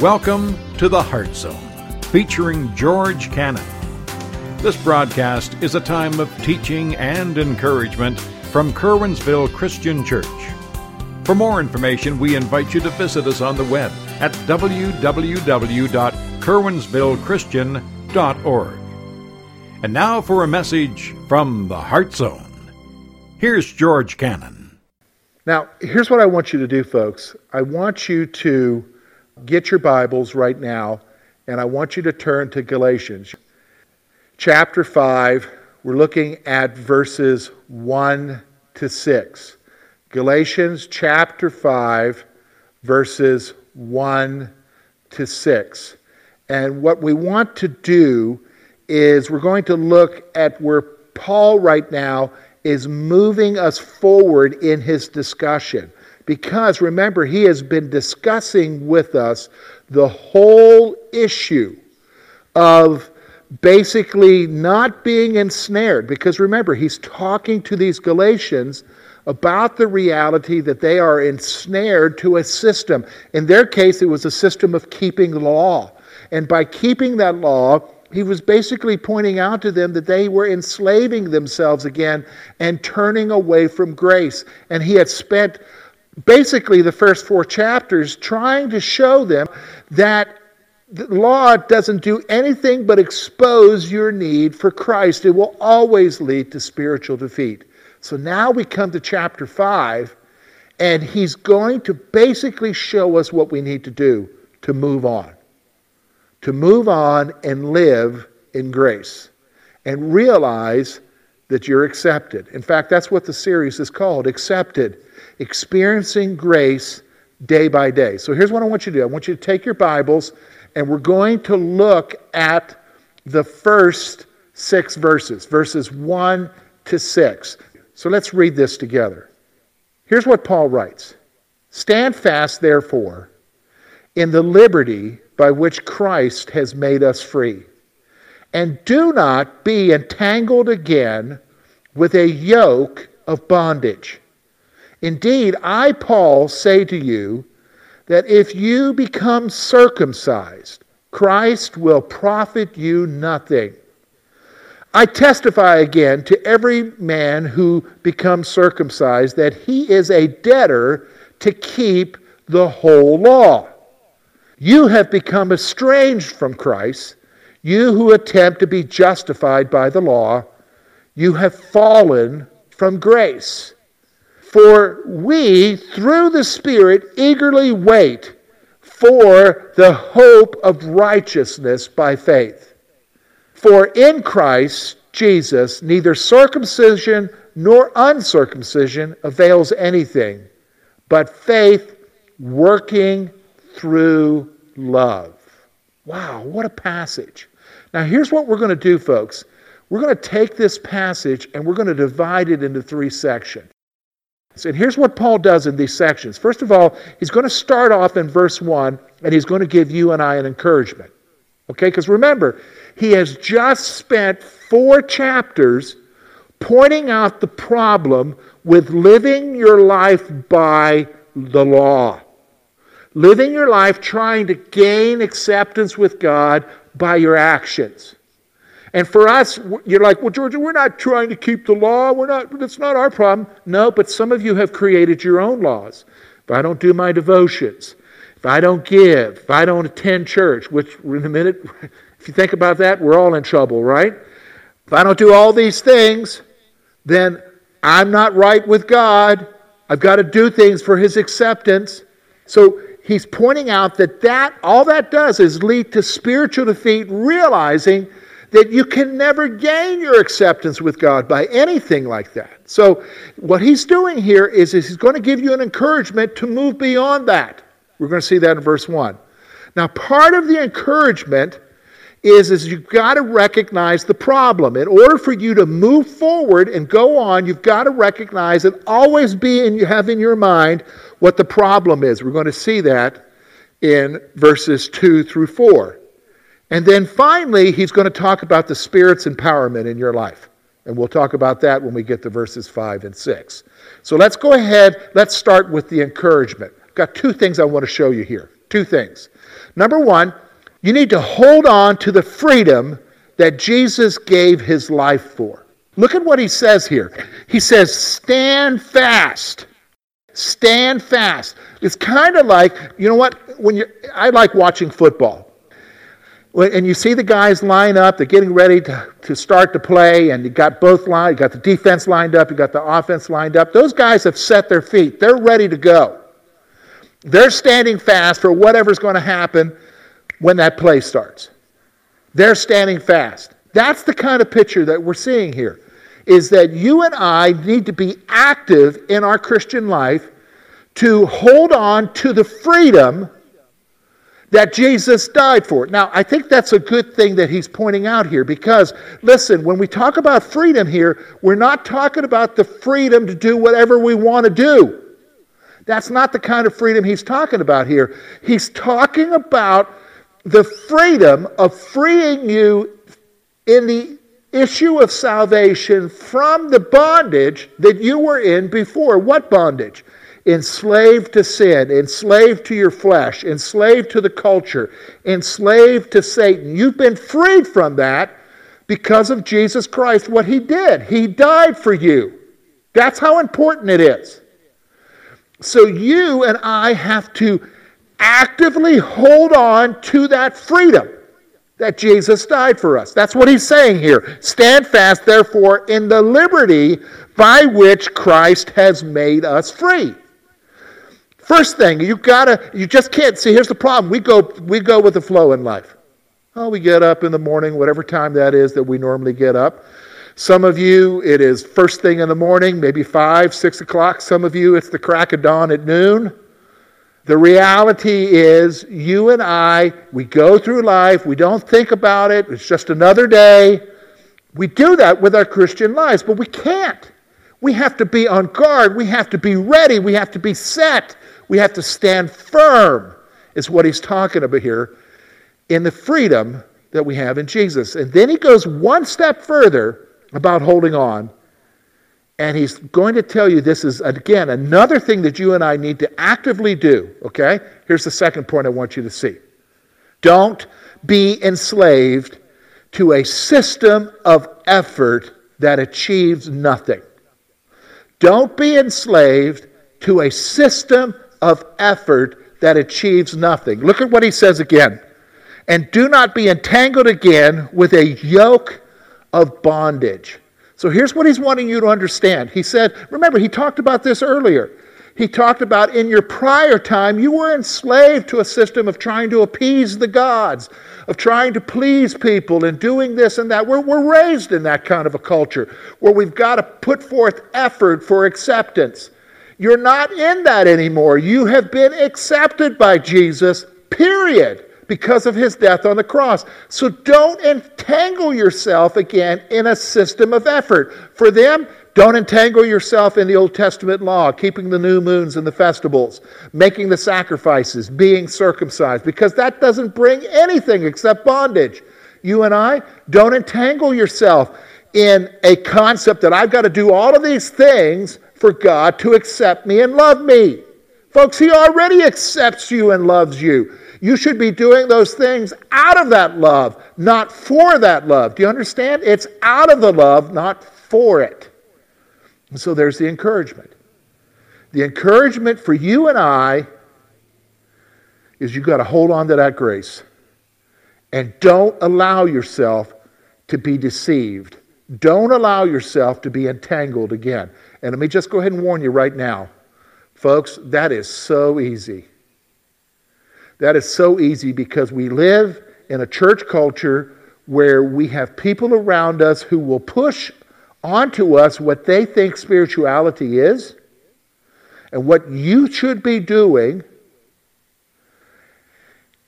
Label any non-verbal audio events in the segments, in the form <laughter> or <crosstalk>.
Welcome to the Heart Zone, featuring George Cannon. This broadcast is a time of teaching and encouragement from Curwensville Christian Church. For more information, we invite you to visit us on the web at www.curwensvillechristian.org. And now for a message from the Heart Zone. Here's George Cannon. Now, here's what I want you to do, folks. I want you to get your Bibles right now, and I want you to turn to Galatians chapter 5. We're looking at verses 1 to 6. Galatians chapter 5, verses 1 to 6. And what we want to do is we're going to look at where Paul right now is moving us forward in his discussion. Because remember, he has been discussing with us the whole issue of basically not being ensnared. Because remember, he's talking to these Galatians about the reality that they are ensnared to a system. In their case, it was a system of keeping law. And by keeping that law, he was basically pointing out to them that they were enslaving themselves again and turning away from grace. And he had spent basically the first four chapters trying to show them that the law doesn't do anything but expose your need for Christ. It will always lead to spiritual defeat. So now we come to chapter 5, and he's going to basically show us what we need to do to move on. To move on and live in grace and realize that you're accepted. In fact, that's what the series is called Accepted experiencing grace day by day. So here's what I want you to do I want you to take your Bibles, and we're going to look at the first six verses, verses 1 to 6. So let's read this together. Here's what Paul writes Stand fast, therefore, in the liberty by which Christ has made us free. And do not be entangled again with a yoke of bondage. Indeed, I, Paul, say to you that if you become circumcised, Christ will profit you nothing. I testify again to every man who becomes circumcised that he is a debtor to keep the whole law. You have become estranged from Christ, you who attempt to be justified by the law. You have fallen from grace. For we, through the Spirit, eagerly wait for the hope of righteousness by faith. For in Christ Jesus, neither circumcision nor uncircumcision avails anything, but faith working through love. Wow, what a passage. Now, here's what we're going to do, folks. We're going to take this passage and we're going to divide it into three sections. And here's what Paul does in these sections. First of all, he's going to start off in verse 1 and he's going to give you and I an encouragement. Okay? Because remember, he has just spent four chapters pointing out the problem with living your life by the law. Living your life trying to gain acceptance with God by your actions. And for us, you're like, well, Georgia, we're not trying to keep the law. We're not, that's not our problem. No, but some of you have created your own laws. If I don't do my devotions, if I don't give, if I don't attend church, which in a minute, <laughs> if you think about that, we're all in trouble, right? If I don't do all these things, then I'm not right with God. I've got to do things for his acceptance. So he's pointing out that that all that does is lead to spiritual defeat, realizing that you can never gain your acceptance with God by anything like that. So, what he's doing here is, is he's going to give you an encouragement to move beyond that. We're going to see that in verse 1. Now, part of the encouragement is, is you've got to recognize the problem. In order for you to move forward and go on, you've got to recognize and always be in you have in your mind what the problem is. We're going to see that in verses 2 through 4. And then finally, he's going to talk about the Spirit's empowerment in your life. And we'll talk about that when we get to verses 5 and 6. So let's go ahead. Let's start with the encouragement. I've got two things I want to show you here. Two things. Number one, you need to hold on to the freedom that Jesus gave his life for. Look at what he says here. He says, Stand fast. Stand fast. It's kind of like, you know what? When you, I like watching football and you see the guys line up, they're getting ready to, to start to play, and you got both lines, you got the defense lined up, you got the offense lined up. Those guys have set their feet. They're ready to go. They're standing fast for whatever's going to happen when that play starts. They're standing fast. That's the kind of picture that we're seeing here. Is that you and I need to be active in our Christian life to hold on to the freedom that Jesus died for. Now, I think that's a good thing that he's pointing out here because, listen, when we talk about freedom here, we're not talking about the freedom to do whatever we want to do. That's not the kind of freedom he's talking about here. He's talking about the freedom of freeing you in the issue of salvation from the bondage that you were in before. What bondage? enslaved to sin, enslaved to your flesh, enslaved to the culture, enslaved to Satan. You've been freed from that because of Jesus Christ, what he did. He died for you. That's how important it is. So you and I have to actively hold on to that freedom that Jesus died for us. That's what he's saying here. Stand fast, therefore, in the liberty by which Christ has made us free. First thing, you gotta, you just can't see. Here's the problem. We go, we go with the flow in life. Oh, we get up in the morning, whatever time that is that we normally get up. Some of you, it is first thing in the morning, maybe five, six o'clock. Some of you, it's the crack of dawn at noon. The reality is, you and I, we go through life, we don't think about it, it's just another day. We do that with our Christian lives, but we can't. We have to be on guard, we have to be ready, we have to be set. We have to stand firm, is what he's talking about here, in the freedom that we have in Jesus. And then he goes one step further about holding on. And he's going to tell you this is, again, another thing that you and I need to actively do. Okay? Here's the second point I want you to see. Don't be enslaved to a system of effort that achieves nothing. Don't be enslaved to a system of effort that achieves nothing. Look at what he says again. And do not be entangled again with a yoke of bondage. So here's what he's wanting you to understand. He said, remember, he talked about this earlier. He talked about in your prior time, you were enslaved to a system of trying to appease the gods, of trying to please people and doing this and that. We're, we're raised in that kind of a culture where we've got to put forth effort for acceptance. You're not in that anymore. You have been accepted by Jesus, period, because of his death on the cross. So don't entangle yourself again in a system of effort. For them, don't entangle yourself in the Old Testament law, keeping the new moons and the festivals, making the sacrifices, being circumcised, because that doesn't bring anything except bondage. You and I, don't entangle yourself in a concept that I've got to do all of these things for God to accept me and love me. Folks, He already accepts you and loves you. You should be doing those things out of that love, not for that love. Do you understand? It's out of the love, not for it. And so there's the encouragement. The encouragement for you and I is you've got to hold on to that grace. And don't allow yourself to be deceived. Don't allow yourself to be entangled again. And let me just go ahead and warn you right now, folks, that is so easy. That is so easy because we live in a church culture where we have people around us who will push onto us what they think spirituality is and what you should be doing.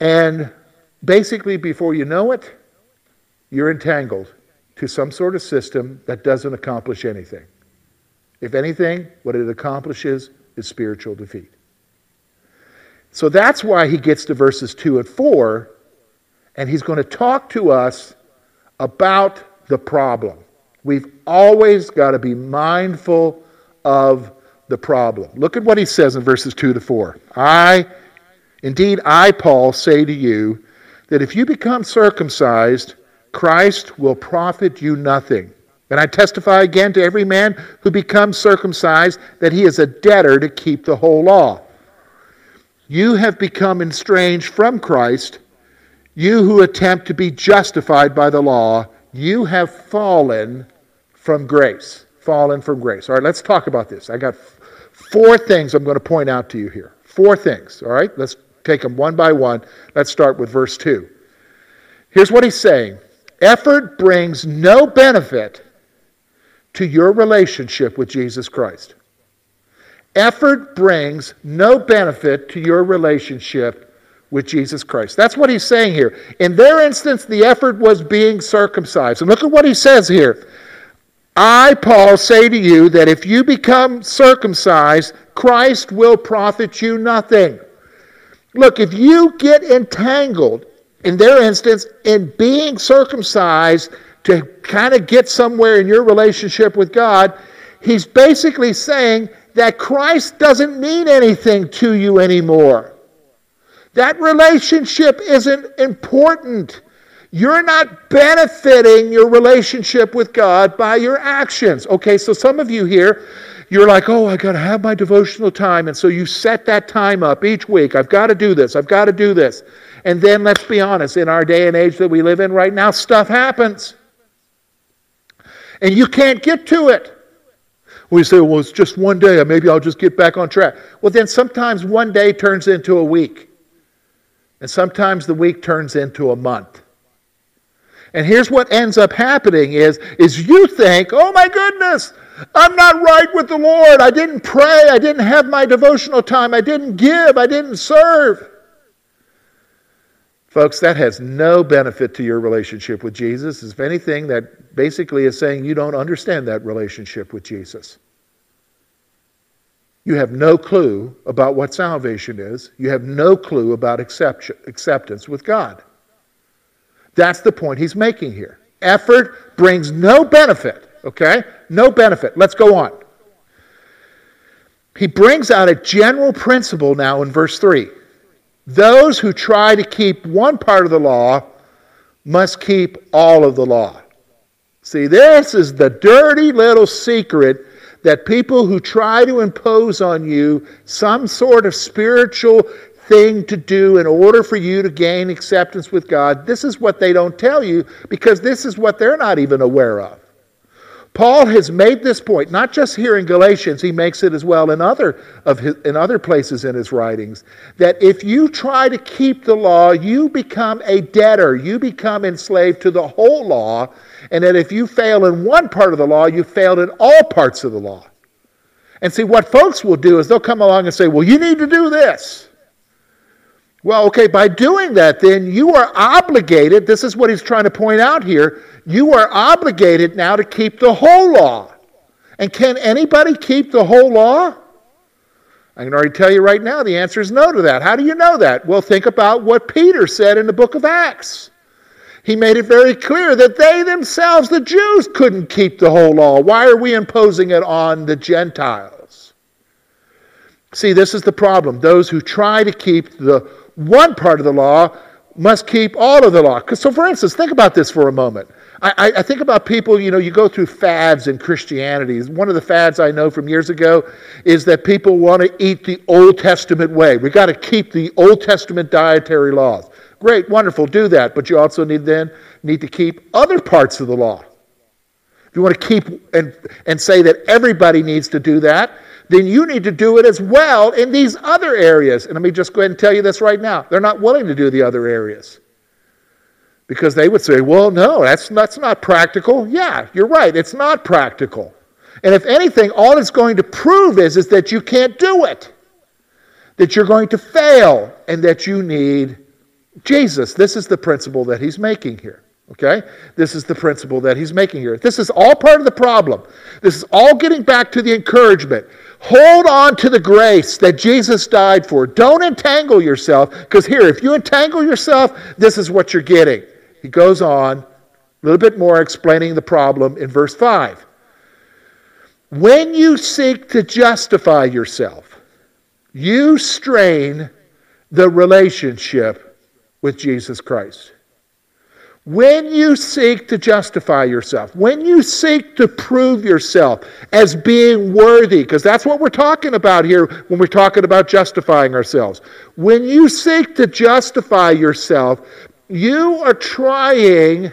And basically, before you know it, you're entangled to some sort of system that doesn't accomplish anything. If anything, what it accomplishes is spiritual defeat. So that's why he gets to verses 2 and 4, and he's going to talk to us about the problem. We've always got to be mindful of the problem. Look at what he says in verses 2 to 4. I Indeed, I, Paul, say to you that if you become circumcised, Christ will profit you nothing. And I testify again to every man who becomes circumcised that he is a debtor to keep the whole law. You have become estranged from Christ, you who attempt to be justified by the law, you have fallen from grace. Fallen from grace. All right, let's talk about this. I got four things I'm going to point out to you here. Four things. All right, let's take them one by one. Let's start with verse 2. Here's what he's saying Effort brings no benefit to your relationship with Jesus Christ. Effort brings no benefit to your relationship with Jesus Christ. That's what he's saying here. In their instance, the effort was being circumcised. And look at what he says here. I, Paul, say to you that if you become circumcised, Christ will profit you nothing. Look, if you get entangled, in their instance, in being circumcised to kind of get somewhere in your relationship with God, he's basically saying that Christ doesn't mean anything to you anymore. That relationship isn't important. You're not benefiting your relationship with God by your actions. Okay, so some of you here, you're like, oh, I got to have my devotional time. And so you set that time up each week. I've got to do this. I've got to do this. And then let's be honest, in our day and age that we live in right now, stuff happens. And you can't get to it. We say, well, it's just one day. Maybe I'll just get back on track. Well, then sometimes one day turns into a week. And sometimes the week turns into a month. And here's what ends up happening is, is you think, oh my goodness, I'm not right with the Lord. I didn't pray. I didn't have my devotional time. I didn't give. I didn't serve. Folks, that has no benefit to your relationship with Jesus. If anything, that basically is saying you don't understand that relationship with Jesus. You have no clue about what salvation is. You have no clue about acceptance with God. That's the point he's making here. Effort brings no benefit, okay? No benefit. Let's go on. He brings out a general principle now in verse 3. Those who try to keep one part of the law must keep all of the law. See, this is the dirty little secret that people who try to impose on you some sort of spiritual thing to do in order for you to gain acceptance with God, this is what they don't tell you because this is what they're not even aware of. Paul has made this point, not just here in Galatians, he makes it as well in other, of his, in other places in his writings, that if you try to keep the law, you become a debtor. You become enslaved to the whole law, and that if you fail in one part of the law, you failed in all parts of the law. And see, what folks will do is they'll come along and say, Well, you need to do this. Well, okay, by doing that, then you are obligated, this is what he's trying to point out here, you are obligated now to keep the whole law. And can anybody keep the whole law? I can already tell you right now the answer is no to that. How do you know that? Well, think about what Peter said in the book of Acts. He made it very clear that they themselves, the Jews, couldn't keep the whole law. Why are we imposing it on the Gentiles? See, this is the problem. Those who try to keep the one part of the law must keep all of the law. So, for instance, think about this for a moment. I, I, think about people, you know, you go through fads in Christianity. One of the fads I know from years ago is that people want to eat the Old Testament way. We've got to keep the Old Testament dietary laws. Great, wonderful, do that. But you also need then need to keep other parts of the law. If you want to keep and, and say that everybody needs to do that, then you need to do it as well in these other areas. And let me just go ahead and tell you this right now. They're not willing to do the other areas. Because they would say, well, no, that's, that's not practical. Yeah, you're right, it's not practical. And if anything, all it's going to prove is, is that you can't do it, that you're going to fail, and that you need Jesus. This is the principle that he's making here. Okay? This is the principle that he's making here. This is all part of the problem. This is all getting back to the encouragement. Hold on to the grace that Jesus died for. Don't entangle yourself, because here, if you entangle yourself, this is what you're getting. He goes on a little bit more explaining the problem in verse 5. When you seek to justify yourself, you strain the relationship with Jesus Christ. When you seek to justify yourself, when you seek to prove yourself as being worthy, because that's what we're talking about here when we're talking about justifying ourselves. When you seek to justify yourself, you are trying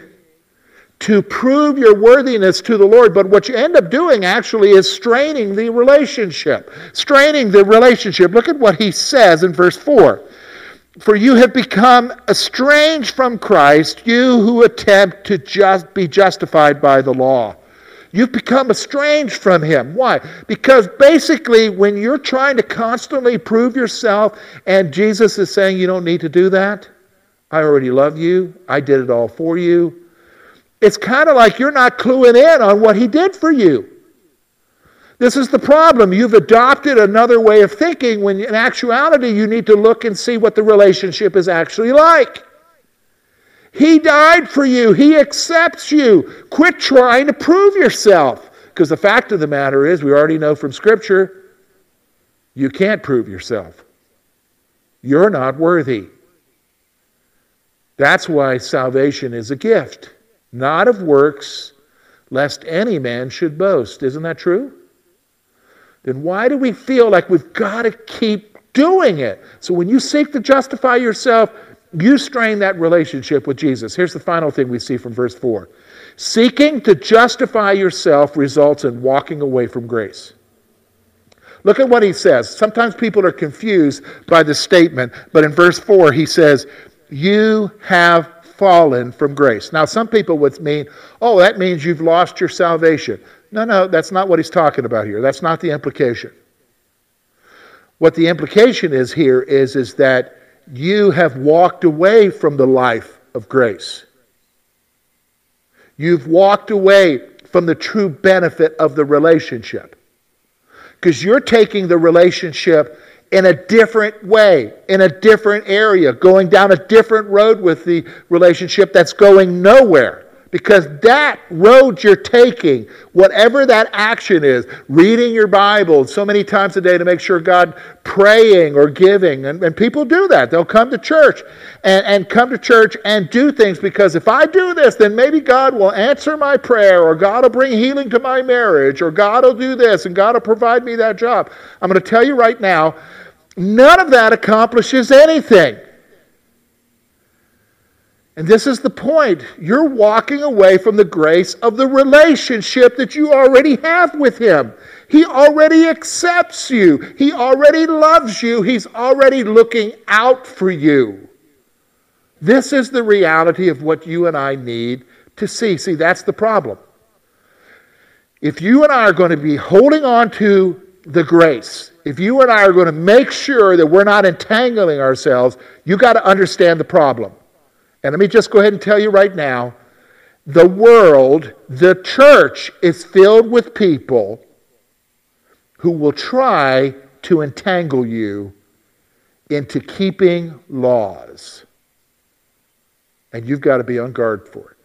to prove your worthiness to the Lord, but what you end up doing actually is straining the relationship. Straining the relationship. Look at what he says in verse 4. For you have become estranged from Christ, you who attempt to just be justified by the law. You've become estranged from him. Why? Because basically, when you're trying to constantly prove yourself, and Jesus is saying, You don't need to do that, I already love you, I did it all for you. It's kind of like you're not cluing in on what he did for you. This is the problem. You've adopted another way of thinking when in actuality you need to look and see what the relationship is actually like. He died for you, He accepts you. Quit trying to prove yourself. Because the fact of the matter is, we already know from Scripture, you can't prove yourself. You're not worthy. That's why salvation is a gift, not of works, lest any man should boast. Isn't that true? Then why do we feel like we've got to keep doing it? So when you seek to justify yourself, you strain that relationship with Jesus. Here's the final thing we see from verse 4 Seeking to justify yourself results in walking away from grace. Look at what he says. Sometimes people are confused by the statement, but in verse 4, he says, You have fallen from grace. Now, some people would mean, oh, that means you've lost your salvation. No, no, that's not what he's talking about here. That's not the implication. What the implication is here is, is that you have walked away from the life of grace. You've walked away from the true benefit of the relationship. Because you're taking the relationship in a different way, in a different area, going down a different road with the relationship that's going nowhere. Because that road you're taking, whatever that action is, reading your Bible so many times a day to make sure God, praying or giving, and, and people do that. They'll come to church and, and come to church and do things because if I do this, then maybe God will answer my prayer or God will bring healing to my marriage or God will do this and God will provide me that job. I'm going to tell you right now, none of that accomplishes anything. And this is the point. You're walking away from the grace of the relationship that you already have with Him. He already accepts you, He already loves you, He's already looking out for you. This is the reality of what you and I need to see. See, that's the problem. If you and I are going to be holding on to the grace, if you and I are going to make sure that we're not entangling ourselves, you got to understand the problem. And let me just go ahead and tell you right now the world, the church, is filled with people who will try to entangle you into keeping laws. And you've got to be on guard for it.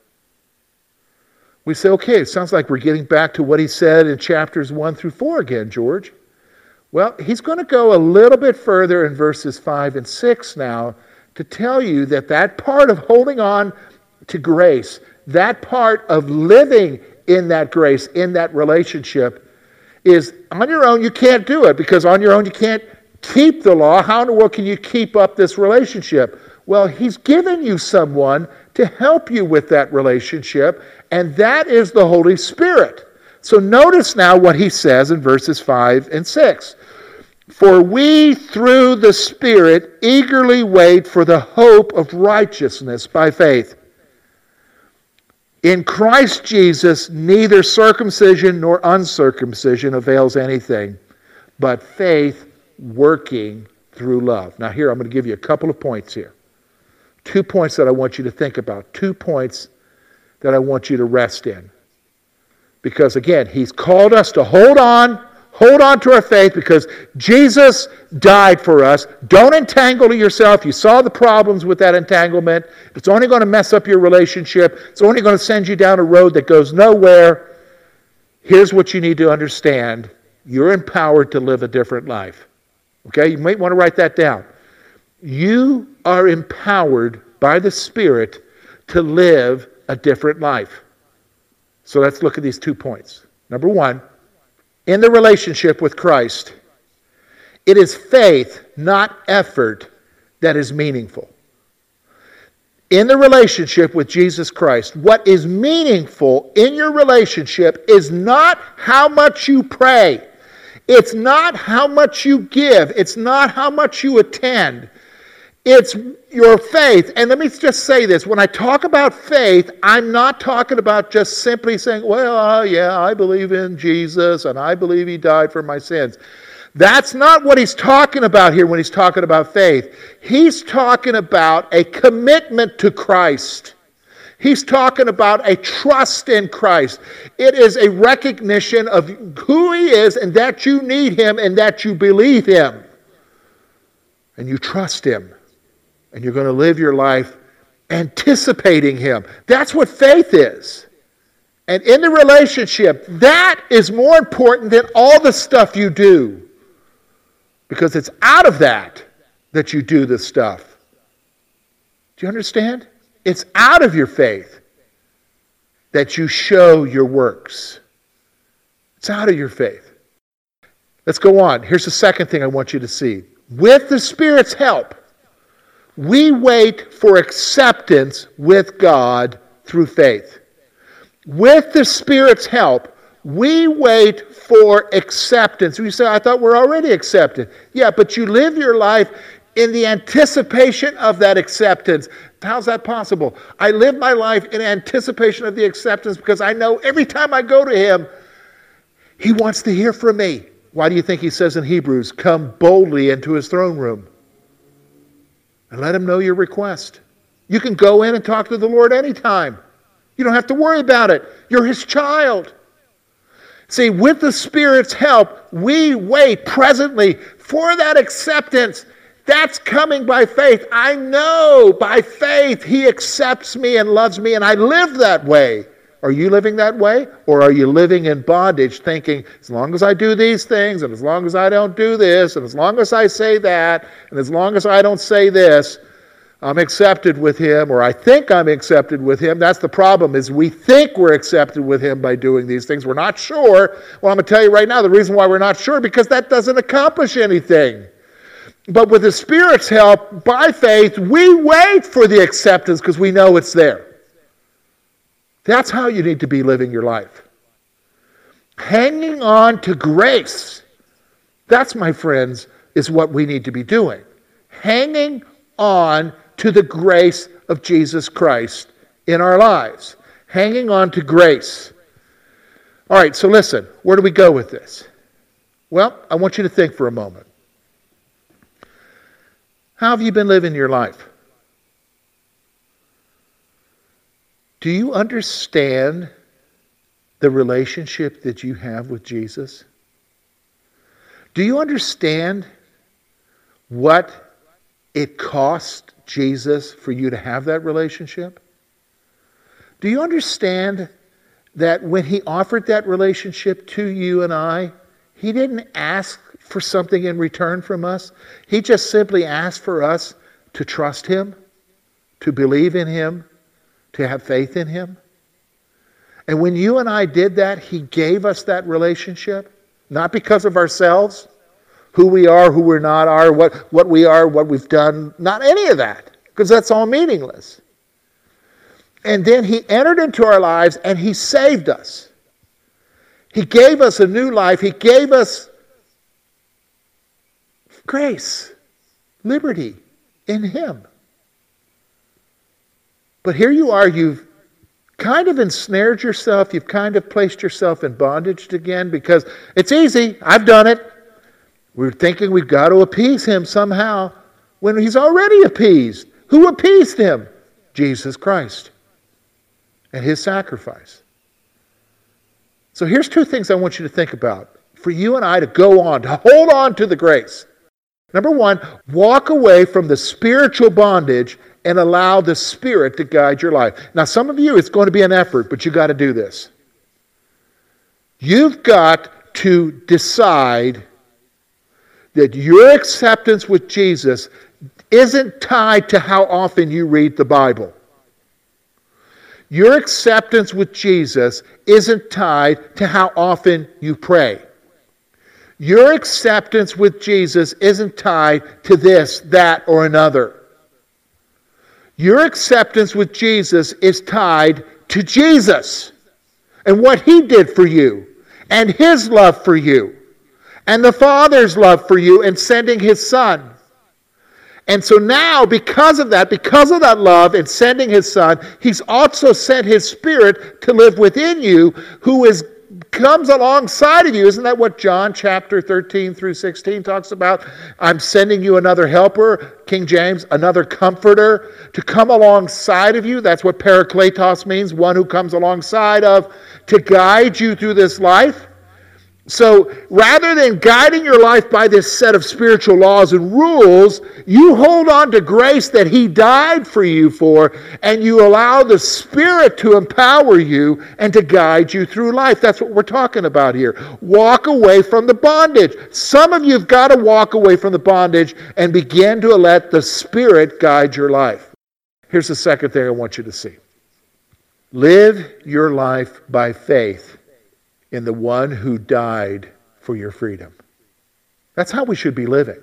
We say, okay, it sounds like we're getting back to what he said in chapters 1 through 4 again, George. Well, he's going to go a little bit further in verses 5 and 6 now to tell you that that part of holding on to grace, that part of living in that grace, in that relationship, is on your own, you can't do it because on your own, you can't keep the law. How in the world can you keep up this relationship? Well, He's given you someone to help you with that relationship, and that is the Holy Spirit. So notice now what He says in verses 5 and 6. For we, through the Spirit, eagerly wait for the hope of righteousness by faith. In Christ Jesus, neither circumcision nor uncircumcision avails anything, but faith working through love. Now, here, I'm going to give you a couple of points here. Two points that I want you to think about. Two points that I want you to rest in. Because, again, He's called us to hold on Hold on to our faith because Jesus died for us. Don't entangle yourself. You saw the problems with that entanglement. It's only going to mess up your relationship, it's only going to send you down a road that goes nowhere. Here's what you need to understand you're empowered to live a different life. Okay? You might want to write that down. you are empowered by the Spirit to live a different life. So let's look at these two points. Number one, in the relationship with Christ, it is faith, not effort, that is meaningful. In the relationship with Jesus Christ, what is meaningful in your relationship is not how much you pray. It's not how much you give. It's not how much you attend. It's your faith. And let me just say this when I talk about faith, I'm not talking about just simply saying, well, uh, yeah, I believe in Jesus and I believe he died for my sins. That's not what he's talking about here when he's talking about faith. He's talking about a commitment to Christ. He's talking about a trust in Christ. It is a recognition of who he is and that you need him and that you believe him. And you trust him. And you're going to live your life anticipating him. That's what faith is. And in the relationship, that is more important than all the stuff you do. Because it's out of that that you do this stuff. Do you understand? It's out of your faith that you show your works. It's out of your faith. Let's go on. Here's the second thing I want you to see. With the Spirit's help, we wait for acceptance with God through faith. With the Spirit's help, we wait for acceptance. We say, I thought we're already accepted. Yeah, but you live your life in the anticipation of that acceptance. How's that possible? I live my life in anticipation of the acceptance because I know every time I go to Him, He wants to hear from me. Why do you think He says in Hebrews, come boldly into His throne room and let Him know your request? You can go in and talk to the Lord anytime. You don't have to worry about it. You're His child. See, with the Spirit's help, we wait presently for that acceptance. That's coming by faith. I know by faith He accepts me and loves me, and I live that way. Are you living that way? Or are you living in bondage thinking, as long as I do these things, and as long as I don't do this, and as long as I say that, and as long as I don't say this, I'm accepted with him or I think I'm accepted with him. That's the problem is we think we're accepted with him by doing these things. We're not sure. Well, I'm going to tell you right now the reason why we're not sure because that doesn't accomplish anything. But with the Spirit's help, by faith, we wait for the acceptance because we know it's there. That's how you need to be living your life. Hanging on to grace. That's, my friends, is what we need to be doing. Hanging on to the grace of Jesus Christ in our lives. Hanging on to grace. All right, so listen, where do we go with this? Well, I want you to think for a moment. How have you been living your life? Do you understand the relationship that you have with Jesus? Do you understand what it cost Jesus for you to have that relationship? Do you understand that when he offered that relationship to you and I, he didn't ask for something in return from us? He just simply asked for us to trust him, to believe in him, to have faith in him. And when you and I did that, he gave us that relationship, not because of ourselves, who we are, who we're not are, what, what we are, what we've done. Not any of that, because that's all meaningless. And then he entered into our lives and he saved us. He gave us a new life. He gave us grace, liberty in him. But here you are, you've kind of ensnared yourself, you've kind of placed yourself in bondage again because it's easy. I've done it. We're thinking we've got to appease him somehow when he's already appeased. Who appeased him? Jesus Christ and his sacrifice. So here's two things I want you to think about for you and I to go on, to hold on to the grace. Number one, walk away from the spiritual bondage and allow the Spirit to guide your life. Now, some of you, it's going to be an effort, but you got to do this. You've got to decide that your acceptance with Jesus isn't tied to how often you read the Bible. Your acceptance with Jesus isn't tied to how often you pray. Your acceptance with Jesus isn't tied to this, that, or another. Your acceptance with Jesus is tied to Jesus and what he did for you and his love for you and the Father's love for you and sending his Son. And so now, because of that, because of that love and sending his Son, he's also sent his Spirit to live within you, who is comes alongside of you. Isn't that what John chapter 13 through 16 talks about? I'm sending you another helper, King James, another comforter to come alongside of you. That's what parakletos means, one who comes alongside of to guide you through this life. So rather than guiding your life by this set of spiritual laws and rules, you hold on to grace that He died for you for, and you allow the Spirit to empower you and to guide you through life. That's what we're talking about here. Walk away from the bondage. Some of you have got to walk away from the bondage and begin to let the Spirit guide your life. Here's the second thing I want you to see live your life by faith in the one who died for your freedom. That's how we should be living.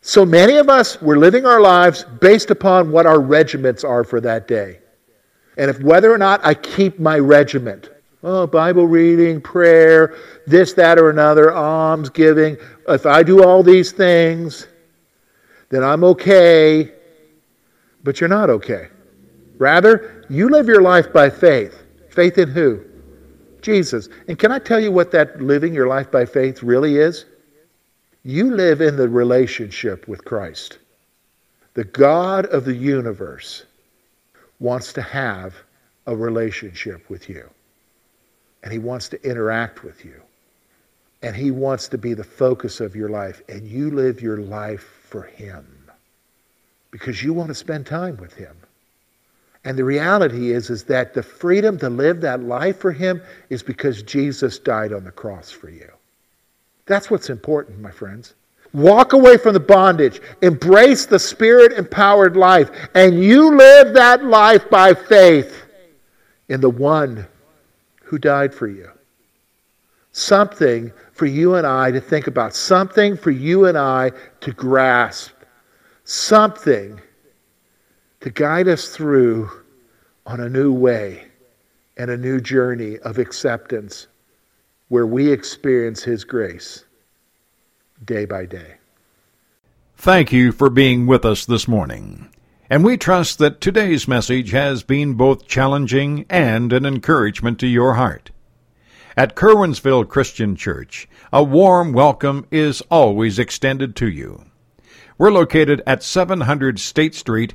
So many of us, we're living our lives based upon what our regiments are for that day. And if whether or not I keep my regiment, oh, Bible reading, prayer, this, that, or another, alms giving, if I do all these things, then I'm okay. But you're not okay. Rather, you live your life by faith. Faith in who? Jesus. And can I tell you what that living your life by faith really is? You live in the relationship with Christ. The God of the universe wants to have a relationship with you. And he wants to interact with you. And he wants to be the focus of your life. And you live your life for him because you want to spend time with him. And the reality is, is that the freedom to live that life for him is because Jesus died on the cross for you. That's what's important, my friends. Walk away from the bondage. Embrace the spirit empowered life. And you live that life by faith in the one who died for you. Something for you and I to think about. Something for you and I to grasp. Something to guide us through on a new way and a new journey of acceptance where we experience His grace day by day. Thank you for being with us this morning. And we trust that today's message has been both challenging and an encouragement to your heart. At Curwensville Christian Church, a warm welcome is always extended to you. We're located at 700 State Street,